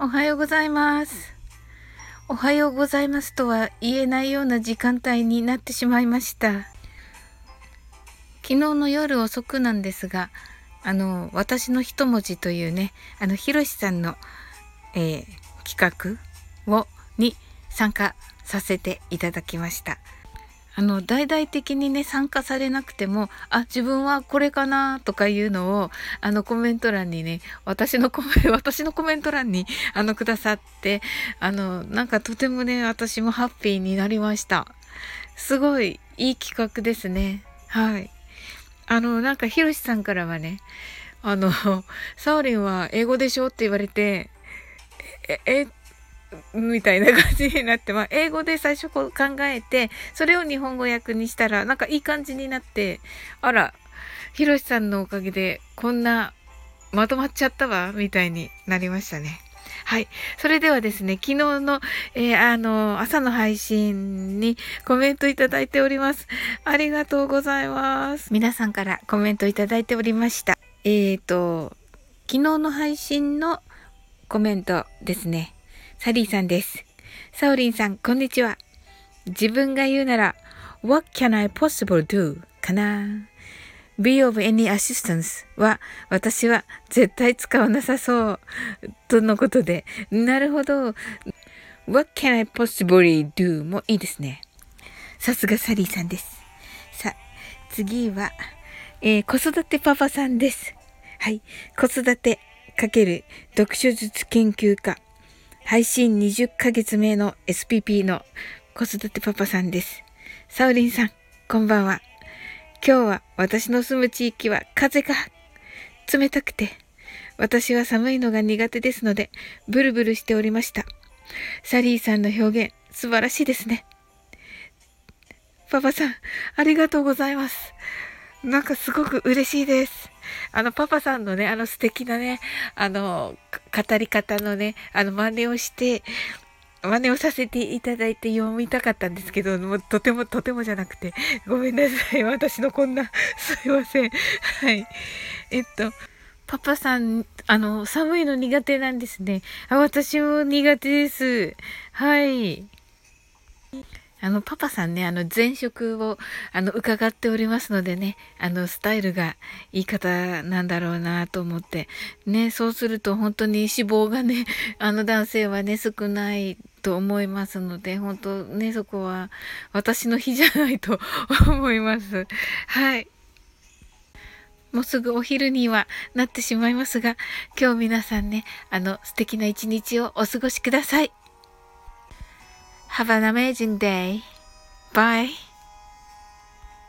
おはようございます。おはようございますとは言えないような時間帯になってしまいました。昨日の夜遅くなんですが、あの、私の一文字というね、あの、ひろしさんの、えー、企画を、に参加させていただきました。あの、大々的にね、参加されなくても、あ、自分はこれかなとかいうのを、あの、コメント欄にね、私のコメ、私のコメント欄に、あの、くださって、あの、なんかとてもね、私もハッピーになりました。すごいいい企画ですね。はい。あの、なんか、ひろしさんからはね、あの、サオリンは英語でしょって言われて、え、え、みたいな感じになって、まあ、英語で最初こう考えて、それを日本語訳にしたら、なんかいい感じになって、あら、ひろしさんのおかげで、こんな、まとまっちゃったわ、みたいになりましたね。はい。それではですね、昨日の、えー、あの、朝の配信にコメントいただいております。ありがとうございます。皆さんからコメントいただいておりました。えっ、ー、と、昨日の配信のコメントですね。サリーさんです。サオリンさん、こんにちは。自分が言うなら、What can I possible do? かな Be of any assistance は私は絶対使わなさそう。とのことで。なるほど。What can I possibly do? もいいですね。さすがサリーさんです。さ、次は、えー、子育てパパさんです。はい。子育て×読書術研究家配信20ヶ月目の SPP の子育てパパさんです。サウリンさん、こんばんは。今日は私の住む地域は風が冷たくて、私は寒いのが苦手ですので、ブルブルしておりました。サリーさんの表現、素晴らしいですね。パパさん、ありがとうございます。なんかすごく嬉しいです。あの、パパさんのね、あの素敵なね、あの、語り方のね、あの、真似をして、真似をさせていただいて読みたかったんですけど、もうとてもとてもじゃなくて、ごめんなさい。私のこんな、すいません。はい。えっと、パパさん、あの、寒いの苦手なんですね。あ、私も苦手です。はい。あの、パパさんね、あの、前職を、あの、伺っておりますのでね、あの、スタイルがいい方なんだろうなと思って、ね、そうすると本当に脂肪がね、あの男性はね、少ないと思いますので、本当ね、そこは私の日じゃないと 思います。はい。もうすぐお昼にはなってしまいますが、今日皆さんね、あの、素敵な一日をお過ごしください。Have an amazing day. Bye.